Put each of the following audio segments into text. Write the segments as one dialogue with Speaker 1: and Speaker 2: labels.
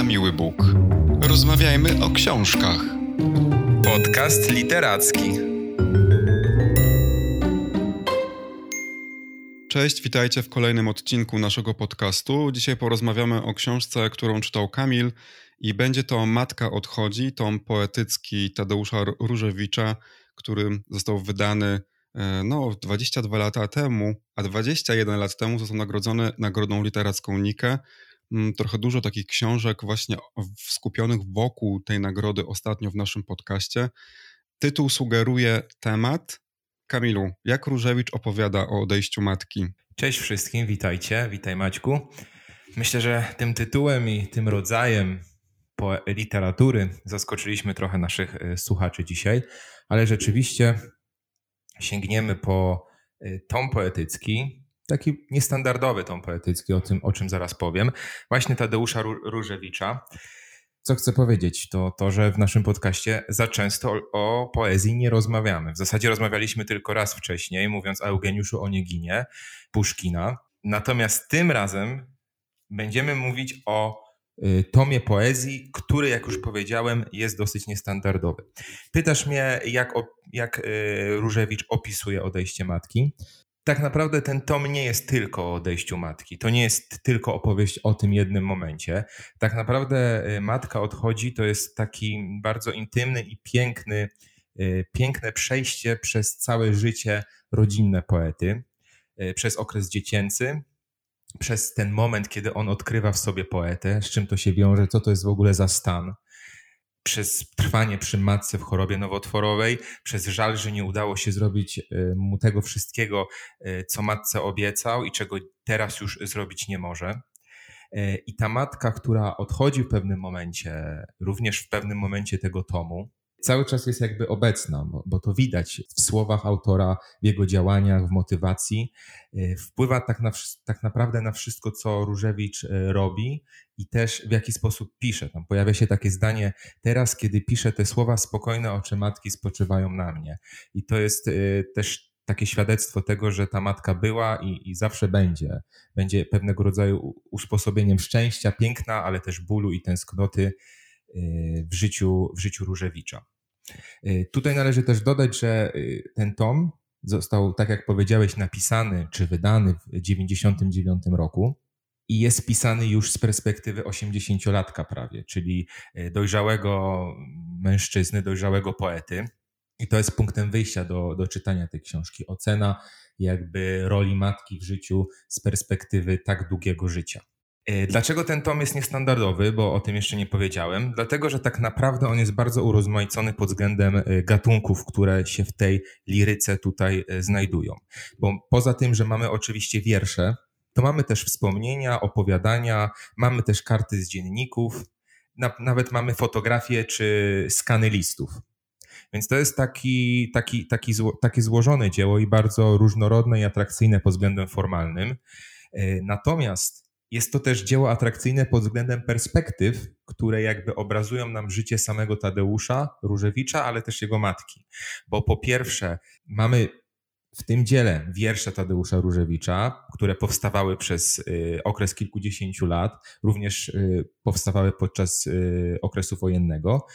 Speaker 1: na miły Bóg. Rozmawiajmy o książkach.
Speaker 2: Podcast literacki.
Speaker 1: Cześć, witajcie w kolejnym odcinku naszego podcastu. Dzisiaj porozmawiamy o książce, którą czytał Kamil i będzie to Matka odchodzi, tom poetycki Tadeusza Różewicza, który został wydany e, no, 22 lata temu, a 21 lat temu został nagrodzony Nagrodą Literacką Nikę. Mm, trochę dużo takich książek właśnie skupionych wokół tej nagrody ostatnio w naszym podcaście. Tytuł sugeruje temat. Kamilu, jak Różewicz opowiada o odejściu matki?
Speaker 2: Cześć wszystkim, witajcie, witaj Maćku. Myślę, że tym tytułem i tym rodzajem literatury zaskoczyliśmy trochę naszych e, słuchaczy dzisiaj, ale rzeczywiście sięgniemy po e, tom poetycki, taki niestandardowy tom poetycki, o tym, o czym zaraz powiem, właśnie Tadeusza Różewicza. Co chcę powiedzieć, to to, że w naszym podcaście za często o, poezji nie rozmawiamy. W zasadzie rozmawialiśmy tylko raz wcześniej, mówiąc o Eugeniuszu Onieginie, Puszkina. Natomiast tym razem będziemy mówić o y, tomie poezji, który, jak już powiedziałem, jest dosyć niestandardowy. Pytasz mnie, jak, jak y, Różewicz opisuje odejście matki tak naprawdę ten tom nie jest tylko o odejściu matki. To nie jest tylko opowieść o tym jednym momencie. Tak naprawdę y, matka odchodzi to jest taki bardzo intymny i piękny, y, piękne przejście przez całe życie rodzinne poety, y, przez okres dziecięcy, przez ten moment, kiedy on odkrywa w sobie poetę, z czym to się wiąże, co to jest w ogóle za stan przez trwanie przy matce w chorobie nowotworowej, przez żal, że nie udało się zrobić e, mu tego wszystkiego, e, co matce obiecał i czego teraz już zrobić nie może. E, I ta matka, która odchodzi w pewnym momencie, również w pewnym momencie tego tomu, cały czas jest jakby obecna, bo, bo, to widać w słowach autora, w jego działaniach, w motywacji. Y, wpływa tak, na, tak naprawdę na wszystko, co Różewicz y, robi i też w jaki sposób pisze. Tam pojawia się takie zdanie, teraz kiedy piszę te słowa, spokojne oczy matki spoczywają na mnie. I to jest y, też takie świadectwo tego, że ta matka była i, i zawsze będzie. Będzie pewnego rodzaju usposobieniem szczęścia, piękna, ale też bólu i tęsknoty w życiu, w życiu Różewicza. Y, tutaj należy też dodać, że y, ten tom został, tak jak powiedziałeś, napisany czy wydany w 1999 roku i jest pisany już z perspektywy 80-latka prawie, czyli dojrzałego mężczyzny, dojrzałego poety. I to jest punktem wyjścia do, do czytania tej książki. Ocena jakby roli matki w życiu z perspektywy tak długiego życia. E, dlaczego ten tom jest niestandardowy, bo o tym jeszcze nie powiedziałem? Dlatego, że tak naprawdę on jest bardzo urozmaicony pod względem e, gatunków, które się w tej liryce tutaj e, znajdują. Bo poza tym, że mamy oczywiście wiersze, to mamy też wspomnienia, opowiadania, mamy też karty z dzienników, nawet mamy fotografie czy skany listów. Więc to jest taki, taki, taki, takie złożone dzieło i bardzo różnorodne i atrakcyjne pod względem formalnym. Natomiast jest to też dzieło atrakcyjne pod względem perspektyw, które jakby obrazują nam życie samego Tadeusza Różewicza, ale też jego matki. Bo po pierwsze, mamy w tym dziele wiersze Tadeusza Różewicza, które powstawały przez y, okres kilkudziesięciu lat, również y, powstawały podczas y, okresu wojennego.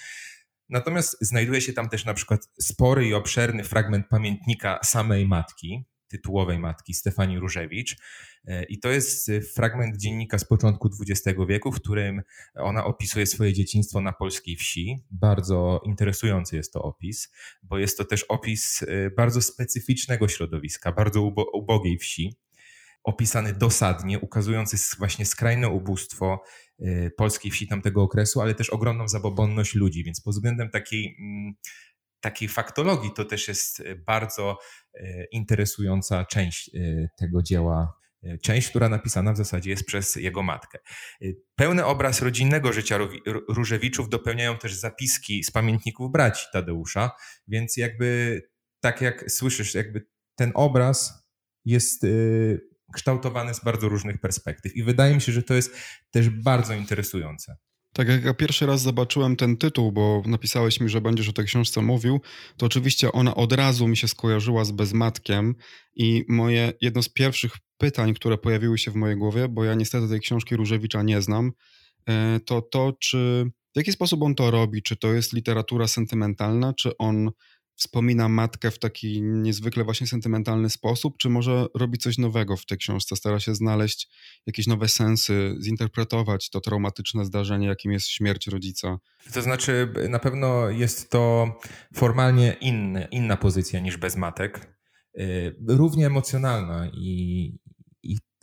Speaker 2: Natomiast znajduje się tam też na przykład spory i obszerny fragment pamiętnika samej matki, tytułowej matki Stefanii Różewicz. E, I to jest e, fragment dziennika z początku XX wieku, w którym ona opisuje swoje dzieciństwo na polskiej wsi. Bardzo interesujący jest to opis, bo jest to też opis e, bardzo specyficznego środowiska, bardzo ubogiej wsi. Opisany dosadnie, ukazujący właśnie skrajne ubóstwo polskiej wsi tamtego okresu, ale też ogromną zabobonność ludzi, więc pod względem takiej mm, takiej faktologii to też jest e, bardzo e, interesująca część e, tego dzieła. Część, która napisana w zasadzie jest przez jego matkę. Pełny obraz rodzinnego życia Różewiczów dopełniają też zapiski z pamiętników braci Tadeusza, więc jakby tak jak słyszysz, jakby ten obraz jest kształtowany z bardzo różnych perspektyw i wydaje mi się, że to jest też bardzo interesujące.
Speaker 1: Tak jak ja pierwszy raz zobaczyłem ten tytuł, bo napisałeś mi, że będziesz o tej książce mówił, to oczywiście ona od razu mi się skojarzyła z Bezmatkiem i moje jedno z pierwszych pytań, które pojawiły się w mojej głowie, bo ja niestety tej książki Różewicza nie znam, to to, czy w jaki sposób on to robi? Czy to jest literatura sentymentalna, czy on wspomina matkę w taki niezwykle właśnie sentymentalny sposób, czy może robi coś nowego w tej książce, stara się znaleźć jakieś nowe sensy, zinterpretować to traumatyczne zdarzenie, jakim jest śmierć rodzica?
Speaker 2: To znaczy, na pewno jest to formalnie inny, inna pozycja niż bez matek. Y, równie emocjonalna i, i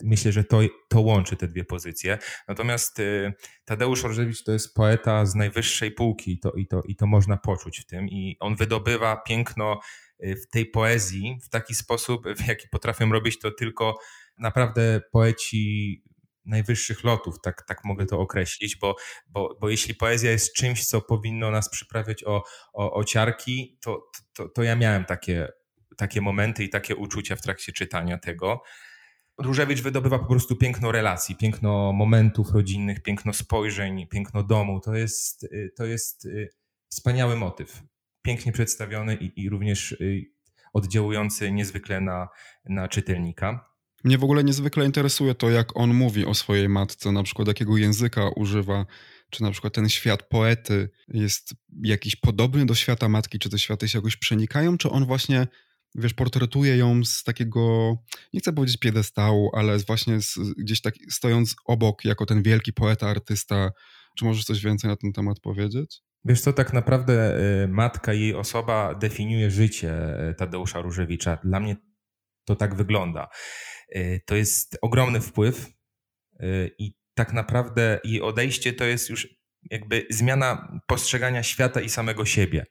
Speaker 2: myślę, że to, to łączy te dwie pozycje. Natomiast y, Tadeusz Rożewicz to jest poeta z najwyższej półki to, i, to, i to można poczuć w tym. I on wydobywa piękno y, w tej poezji w taki sposób, w jaki potrafią robić to tylko naprawdę poeci najwyższych lotów, tak, tak mogę to określić, bo, bo, bo jeśli poezja jest czymś, co powinno nas przyprawiać o, o, o ciarki, to, to, to ja miałem takie, takie momenty i takie uczucia w trakcie czytania tego. Różewicz wydobywa po prostu piękno relacji, piękno momentów rodzinnych, piękno spojrzeń, piękno domu. To jest, y, to jest y, wspaniały motyw. Pięknie przedstawiony i, i również y, oddziałujący niezwykle na, na czytelnika.
Speaker 1: Mnie w ogóle niezwykle interesuje to, jak on mówi o swojej matce, na przykład jakiego języka używa, czy na przykład ten świat poety jest jakiś podobny do świata matki, czy te światy się jakoś przenikają, czy on właśnie wiesz, portretuje ją z takiego, nie chcę powiedzieć piedestału, ale właśnie z, gdzieś tak stojąc obok jako ten wielki poeta, artysta. Czy możesz coś więcej na ten temat powiedzieć?
Speaker 2: Wiesz co, tak naprawdę y, matka, jej osoba definiuje życie y, Tadeusza Różewicza. Dla mnie to tak wygląda. Y, to jest ogromny wpływ i tak naprawdę jej odejście to jest już jakby zmiana postrzegania świata i samego siebie.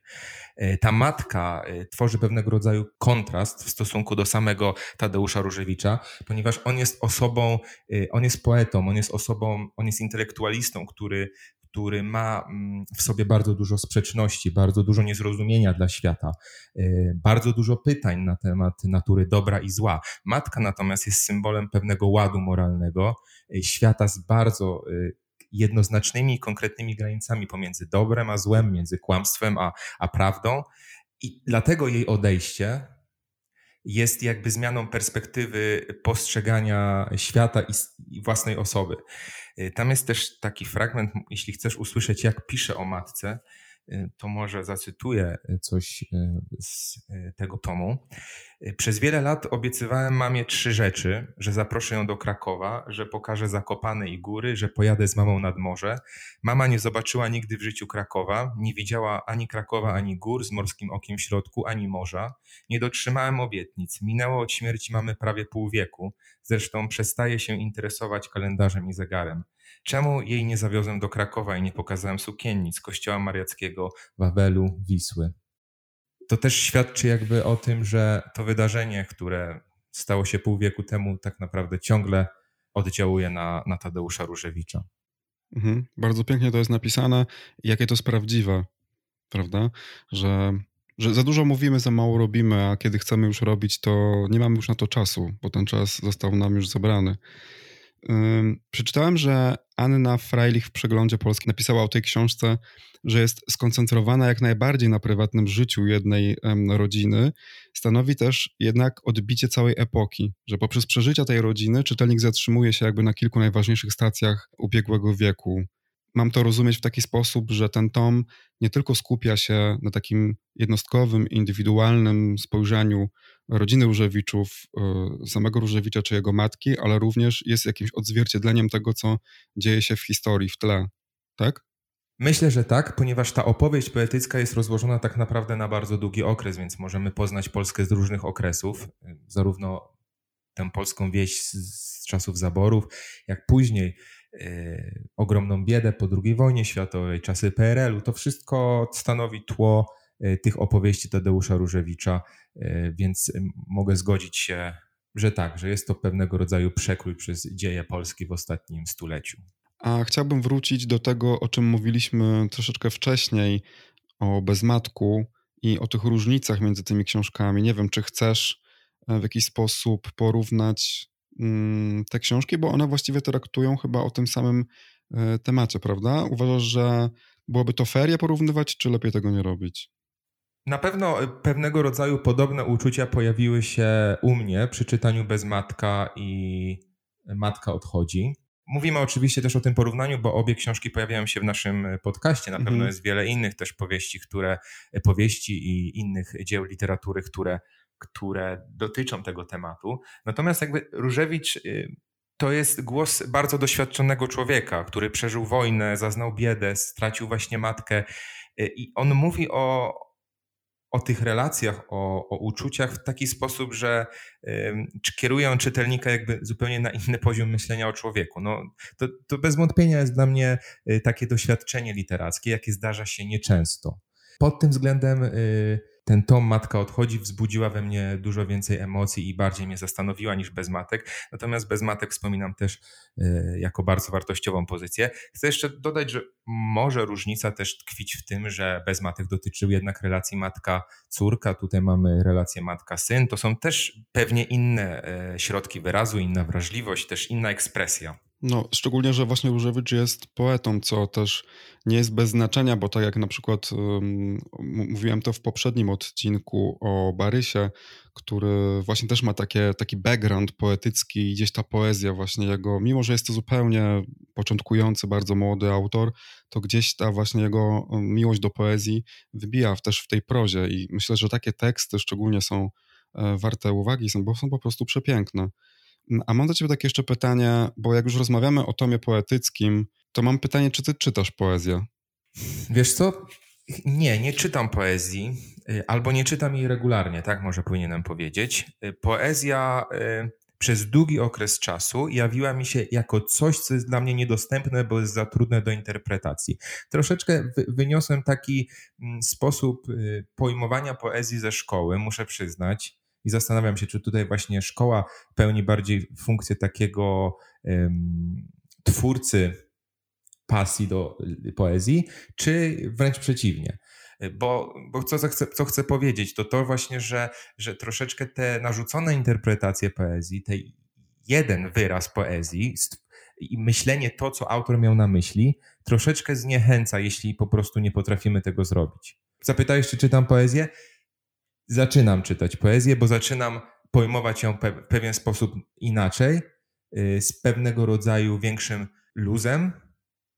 Speaker 2: E, ta matka e, tworzy pewnego rodzaju kontrast w stosunku do samego Tadeusza Różewicza, ponieważ on jest osobą, e, on jest poetą, on jest osobą, on jest intelektualistą, który, który ma mm, w sobie bardzo dużo sprzeczności, bardzo dużo niezrozumienia dla świata, bardzo dużo pytań na temat natury dobra i zła. Matka natomiast jest symbolem pewnego ładu moralnego, świata z bardzo jednoznacznymi, konkretnymi granicami pomiędzy dobrem a złem, między kłamstwem a, a prawdą. I dlatego jej odejście jest jakby zmianą perspektywy postrzegania świata i, własnej osoby. Y, tam jest też taki fragment, jeśli chcesz usłyszeć, jak pisze o matce, to może zacytuję coś y, z y, tego tomu. Przez wiele lat obiecywałem mamie trzy rzeczy, że zaproszę ją do Krakowa, że pokażę Zakopane i góry, że pojadę z mamą nad morze. Mama nie zobaczyła nigdy w życiu Krakowa, nie widziała ani Krakowa, ani gór z morskim okiem w środku, ani morza. Nie dotrzymałem obietnic. Minęło od śmierci mamy prawie pół wieku. Zresztą przestaje się interesować kalendarzem i zegarem. Czemu jej nie zawiozłem do Krakowa i nie pokazałem sukiennic kościoła mariackiego, Wawelu, Wisły? To też świadczy jakby o tym, że to wydarzenie, które stało się pół wieku temu, tak naprawdę ciągle oddziałuje na, na Tadeusza Różewicza.
Speaker 1: Mhm. Bardzo pięknie to jest napisane, jakie to jest prawdziwe, prawda? Że, że za dużo mówimy, za mało robimy, a kiedy chcemy już robić, to nie mamy już na to czasu, bo ten czas został nam już zabrany. Przeczytałem, że Anna Freilich w przeglądzie Polski napisała o tej książce, że jest skoncentrowana jak najbardziej na prywatnym życiu jednej rodziny. Stanowi też jednak odbicie całej epoki, że poprzez przeżycia tej rodziny czytelnik zatrzymuje się jakby na kilku najważniejszych stacjach ubiegłego wieku mam to rozumieć w taki sposób, że ten tom nie tylko skupia się na takim jednostkowym, indywidualnym spojrzeniu rodziny Różewiczów, e, samego Różewicza czy jego matki, ale również jest jakimś odzwierciedleniem tego, co dzieje się w historii, w tle. Tak?
Speaker 2: Myślę, że tak, ponieważ ta opowieść poetycka jest rozłożona tak naprawdę na bardzo długi okres, więc możemy poznać Polskę z różnych okresów, zarówno tę polską wieś z, czasów zaborów, jak później Y, ogromną biedę po II wojnie światowej, czasy PRL-u. To wszystko stanowi tło tych opowieści Tadeusza Różewicza, y, więc mogę zgodzić się, że tak, że jest to pewnego rodzaju przekrój przez dzieje Polski w ostatnim stuleciu.
Speaker 1: A chciałbym wrócić do tego, o czym mówiliśmy troszeczkę wcześniej, o bezmatku i o tych różnicach między tymi książkami. Nie wiem, czy chcesz e, w jakiś sposób porównać Mm, te książki, bo one właściwie traktują chyba o tym samym e, temacie, prawda? Uważasz, że byłoby to ferie porównywać, czy lepiej tego nie robić?
Speaker 2: Na pewno e, pewnego rodzaju podobne uczucia pojawiły się u mnie przy czytaniu Bez Matka i Matka odchodzi. Mówimy oczywiście też o tym porównaniu, bo obie książki pojawiają się w naszym podcaście. Na pewno mhm. jest wiele innych też powieści, które, powieści i innych dzieł literatury, które, które dotyczą tego tematu. Natomiast jakby Różewicz to jest głos bardzo doświadczonego człowieka, który przeżył wojnę, zaznał biedę, stracił właśnie matkę. I on mówi o, o tych relacjach, o, o uczuciach w taki sposób, że y, kierują czytelnika jakby zupełnie na inny poziom myślenia o człowieku. No, to, to bez wątpienia jest dla mnie y, takie doświadczenie literackie, jakie zdarza się nieczęsto. Pod tym względem y, ten tom Matka odchodzi wzbudziła we mnie dużo więcej emocji i bardziej mnie zastanowiła niż bez matek. Natomiast bez matek wspominam też y, jako bardzo wartościową pozycję. Chcę jeszcze dodać, że może różnica też tkwić w tym, że bez matek dotyczył jednak relacji matka-córka. Tutaj mamy relację matka-syn. To są też pewnie inne y, środki wyrazu, inna wrażliwość, też inna ekspresja.
Speaker 1: No, szczególnie, że właśnie Różewicz jest poetą, co też nie jest bez znaczenia, bo tak jak na przykład um, mówiłem to w poprzednim odcinku o Barysie, który właśnie też ma takie, taki background poetycki i gdzieś ta poezja właśnie jego, mimo że jest to zupełnie początkujący, bardzo młody autor, to gdzieś ta właśnie jego miłość do poezji wybija też w tej prozie i myślę, że takie teksty szczególnie są e, warte uwagi, bo są po prostu przepiękne. A mam do ciebie takie jeszcze pytanie, bo jak już rozmawiamy o tomie poetyckim, to mam pytanie, czy ty czytasz poezję?
Speaker 2: Wiesz co? Nie, nie czytam poezji, y, albo nie czytam jej regularnie, tak może powinienem powiedzieć. Y, poezja y, przez długi okres czasu jawiła mi się jako coś, co jest dla mnie niedostępne, bo jest za trudne do interpretacji. Troszeczkę wyniosłem taki mm, sposób pojmowania poezji ze szkoły, muszę przyznać i zastanawiam się, czy tutaj właśnie szkoła pełni bardziej funkcję takiego um, twórcy pasji do y, poezji, czy wręcz przeciwnie. Bo, bo co, chcę, co chcę powiedzieć, to to właśnie, że, że troszeczkę te narzucone interpretacje poezji, ten jeden wyraz poezji i myślenie to, co autor miał na myśli, troszeczkę zniechęca, jeśli po prostu nie potrafimy tego zrobić. Zapytałeś, czy czytam poezję? Zaczynam czytać poezję, bo zaczynam pojmować ją w pewien sposób inaczej, y, z pewnego rodzaju większym luzem,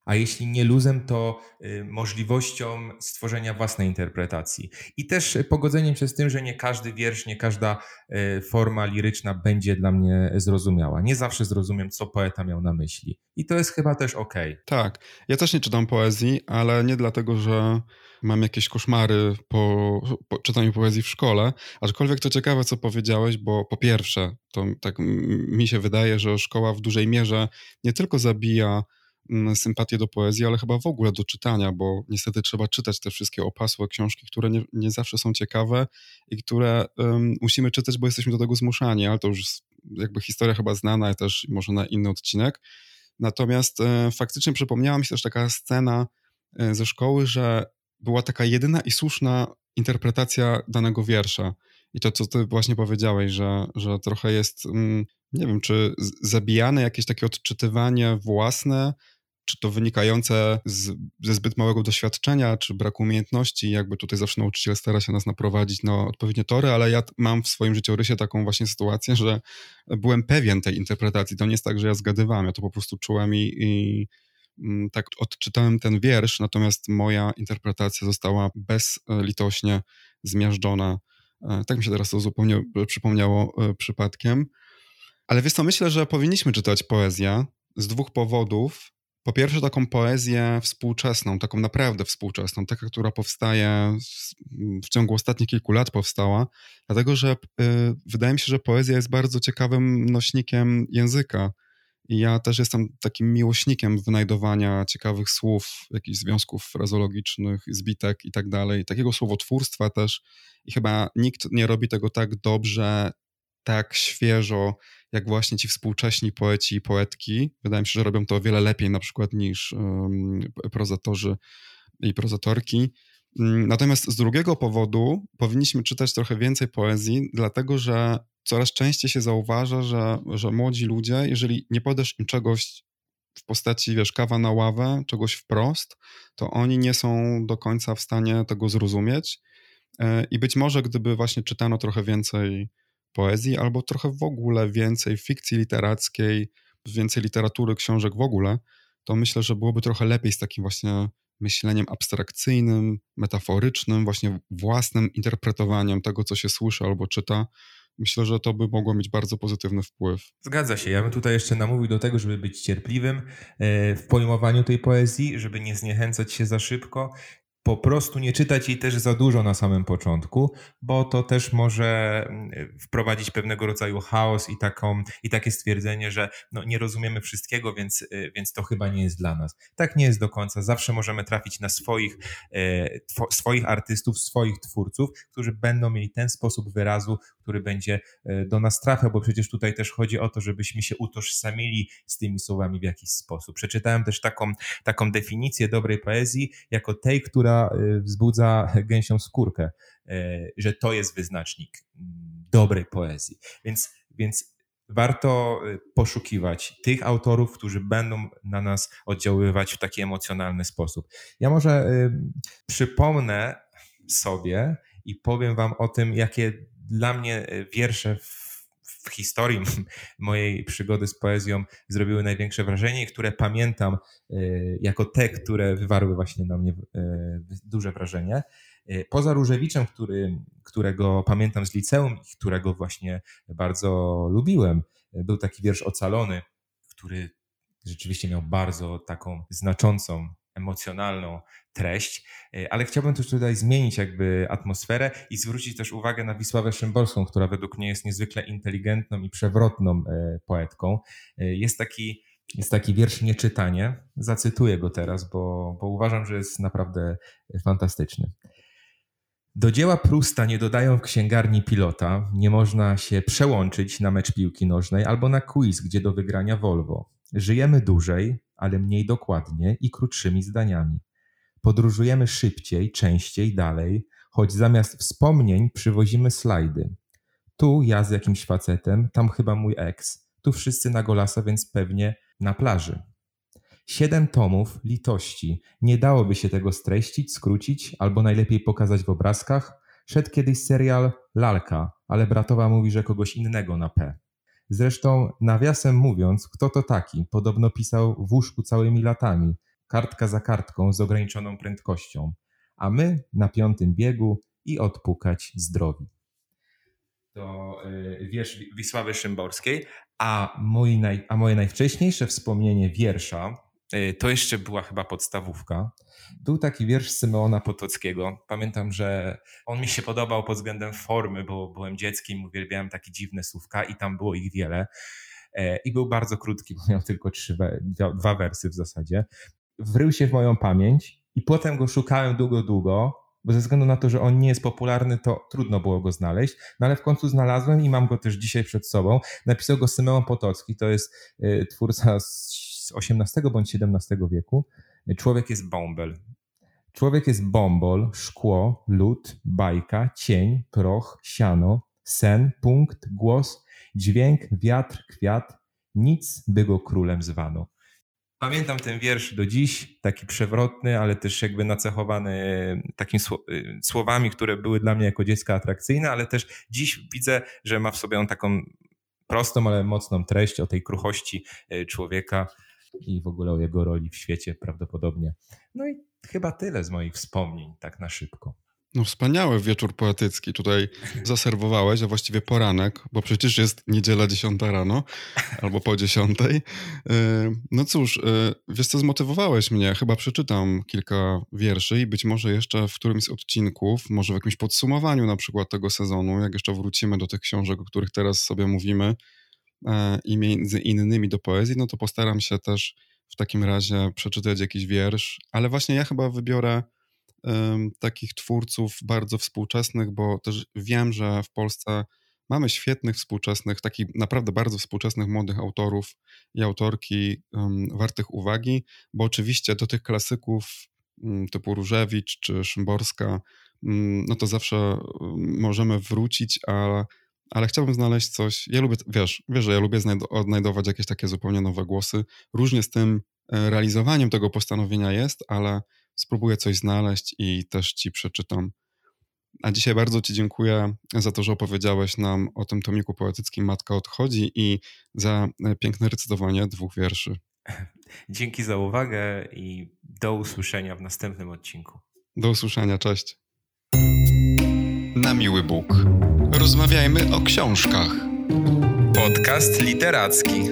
Speaker 2: a jeśli nie luzem, to y, możliwością stworzenia własnej interpretacji. I też pogodzeniem się z tym, że nie każdy wiersz, nie każda y, forma liryczna będzie dla mnie zrozumiała. Nie zawsze zrozumiem, co poeta miał na myśli. I to jest chyba też ok.
Speaker 1: Tak. Ja też nie czytam poezji, ale nie dlatego, że mam jakieś koszmary po, po, czytaniu poezji w szkole, aczkolwiek to ciekawe, co powiedziałeś, bo po pierwsze, to tak mi się wydaje, że szkoła w dużej mierze nie tylko zabija sympatię do poezji, ale chyba w ogóle do czytania, bo niestety trzeba czytać te wszystkie opasłe książki, które nie, nie zawsze są ciekawe i które um, musimy czytać, bo jesteśmy do tego zmuszani, ale to już jakby historia chyba znana też może na inny odcinek. Natomiast e, faktycznie przypomniała mi się też taka scena e, ze szkoły, że była taka jedyna i słuszna interpretacja danego wiersza. I to, co ty właśnie powiedziałeś, że, że trochę jest, mm, nie wiem, czy zabijane jakieś takie odczytywanie własne, czy to wynikające z, ze zbyt małego doświadczenia, czy braku umiejętności, jakby tutaj zawsze nauczyciel stara się nas naprowadzić na odpowiednie tory, ale ja mam w swoim życiorysie taką właśnie sytuację, że byłem pewien tej interpretacji. To nie jest tak, że ja zgadywałem, ja to po prostu czułem i, i Mm, tak odczytałem ten wiersz, natomiast moja interpretacja została bezlitośnie zmiażdżona. E, tak mi się teraz to zupełnie e, przypomniało e, przypadkiem. Ale wiesz co, myślę, że powinniśmy czytać poezję z dwóch powodów. Po pierwsze, taką poezję współczesną, taką naprawdę współczesną, taka, która powstaje w ciągu ostatnich kilku lat powstała, dlatego że y, wydaje mi się, że poezja jest bardzo ciekawym nośnikiem języka. I ja też jestem takim miłośnikiem wynajdowania ciekawych słów, jakichś związków frazologicznych, zbitek i tak dalej, takiego słowotwórstwa też. I chyba nikt nie robi tego tak dobrze, tak świeżo, jak właśnie ci współcześni poeci i poetki. Wydaje mi się, że robią to o wiele lepiej na przykład niż um, prozatorzy i prozatorki. Mm, natomiast z drugiego powodu powinniśmy czytać trochę więcej poezji, dlatego że coraz częściej się zauważa, że, że młodzi ludzie, jeżeli nie podasz im czegoś w postaci, wiesz, kawa na ławę, czegoś wprost, to oni nie są do końca w stanie tego zrozumieć. E, I być może, gdyby właśnie czytano trochę więcej poezji, albo trochę w ogóle więcej fikcji literackiej, więcej literatury, książek w ogóle, to myślę, że byłoby trochę lepiej z takim właśnie myśleniem abstrakcyjnym, metaforycznym, właśnie własnym interpretowaniem tego, co się słyszy albo czyta. Myślę, że to by mogło mieć bardzo pozytywny wpływ.
Speaker 2: Zgadza się. Ja bym tutaj jeszcze namówił do tego, żeby być cierpliwym e, w pojmowaniu tej poezji, żeby nie zniechęcać się za szybko po prostu nie czytać jej też za dużo na samym początku, bo to też może mm, wprowadzić pewnego rodzaju chaos i, taką, i takie stwierdzenie, że no nie rozumiemy wszystkiego, więc, y, więc to chyba nie jest dla nas. Tak nie jest do końca. Zawsze możemy trafić na swoich, e, swoich artystów, swoich twórców, którzy będą mieli ten sposób wyrazu, który będzie e, do nas trafiał, bo przecież tutaj też chodzi o to, żebyśmy się utożsamili z tymi słowami w jakiś sposób. Przeczytałem też taką, taką definicję dobrej poezji jako tej, która e, wzbudza gęsią skórkę, e, że to jest wyznacznik mm, dobrej poezji. Więc, więc warto poszukiwać tych autorów, którzy będą na nas oddziaływać w taki emocjonalny sposób. Ja może przypomnę sobie i powiem Wam o tym, jakie dla mnie wiersze w, w historii mojej przygody z poezją zrobiły największe wrażenie i które pamiętam e, jako te, które wywarły właśnie na mnie e, duże wrażenie. Poza Różewiczem, który, którego pamiętam z liceum i którego właśnie bardzo lubiłem, był taki wiersz Ocalony, który rzeczywiście miał bardzo taką znaczącą emocjonalną treść, e, ale chciałbym też tutaj zmienić jakby atmosferę i zwrócić też uwagę na Wisławę Szymborską, która według mnie jest niezwykle inteligentną i przewrotną e, poetką. E, jest taki, jest taki wiersz Nieczytanie, zacytuję go teraz, bo, bo uważam, że jest naprawdę fantastyczny. Do dzieła Prusta nie dodają w księgarni pilota, nie można się przełączyć na mecz piłki nożnej albo na quiz, gdzie do wygrania Volvo. Żyjemy dłużej, ale mniej dokładnie i krótszymi zdaniami. Podróżujemy szybciej, częściej, dalej, choć zamiast wspomnień przywozimy slajdy. Tu ja z jakimś facetem, tam chyba mój ex, tu wszyscy na golasa, więc pewnie na plaży. Siedem tomów litości. Nie dałoby się tego streścić, skrócić, albo najlepiej pokazać w obrazkach. Szedł kiedyś serial Lalka, ale bratowa mówi, że kogoś innego na P. Zresztą, nawiasem mówiąc, kto to taki? Podobno pisał w łóżku całymi latami, kartka za kartką z ograniczoną prędkością, a my na piątym biegu i odpukać zdrowi. To yy, wiersz Wisławy Szymborskiej, a, moi naj, a moje najwcześniejsze wspomnienie wiersza to jeszcze była chyba podstawówka. Był taki wiersz Symeona Potockiego. Pamiętam, że on mi się podobał pod względem formy, bo byłem dzieckiem, uwielbiałem takie dziwne słówka i tam było ich wiele. E, I był bardzo krótki, bo miał tylko trzy, dwa wersy w zasadzie. Wrył się w moją pamięć i potem go szukałem długo, długo, bo ze względu na to, że on nie jest popularny, to trudno było go znaleźć, no ale w końcu znalazłem i mam go też dzisiaj przed sobą. Napisał go Symeon Potocki, to jest e, twórca z z XVIII bądź XVII wieku. Człowiek jest bąbel. Człowiek jest bąbol, szkło, lód, bajka, cień, proch, siano, sen, punkt, głos, dźwięk, wiatr, kwiat, nic by go królem zwano. Pamiętam ten wiersz do dziś, taki przewrotny, ale też jakby nacechowany takimi słowami, które były dla mnie jako dziecka atrakcyjne, ale też dziś widzę, że ma w sobie on taką prostą, ale mocną treść o tej kruchości e, człowieka, i w ogóle o jego roli w świecie prawdopodobnie. No i chyba tyle z moich wspomnień, tak na szybko.
Speaker 1: No wspaniały wieczór poetycki tutaj zaserwowałeś, a właściwie poranek, bo przecież jest niedziela 10 rano albo po 10. Y, no cóż, y, wiesz co, zmotywowałeś mnie, chyba przeczytam kilka wierszy i być może jeszcze w którymś z odcinków, może w jakimś podsumowaniu na przykład tego sezonu, jak jeszcze wrócimy do tych książek, o których teraz sobie mówimy, E, i między innymi do poezji, no to postaram się też w takim razie przeczytać jakiś wiersz, ale właśnie ja chyba wybiorę um, takich twórców bardzo współczesnych, bo też wiem, że w Polsce mamy świetnych współczesnych, takich naprawdę bardzo współczesnych młodych autorów i autorki um, wartych uwagi, bo oczywiście do tych klasyków um, typu Różewicz czy Szymborska, no to zawsze możemy wrócić, a ale chciałbym znaleźć coś. Ja lubię, wiesz, wiesz, że ja lubię odnajdować jakieś takie zupełnie nowe głosy. Różnie z tym e, realizowaniem tego postanowienia jest, ale spróbuję coś znaleźć i też ci przeczytam. A dzisiaj bardzo Ci dziękuję za to, że opowiedziałeś nam o tym tomiku poetyckim Matka odchodzi i za piękne recytowanie dwóch wierszy.
Speaker 2: Dzięki za uwagę i do usłyszenia w następnym odcinku.
Speaker 1: Do usłyszenia, cześć. Miły Bóg. Rozmawiajmy o książkach.
Speaker 2: Podcast literacki.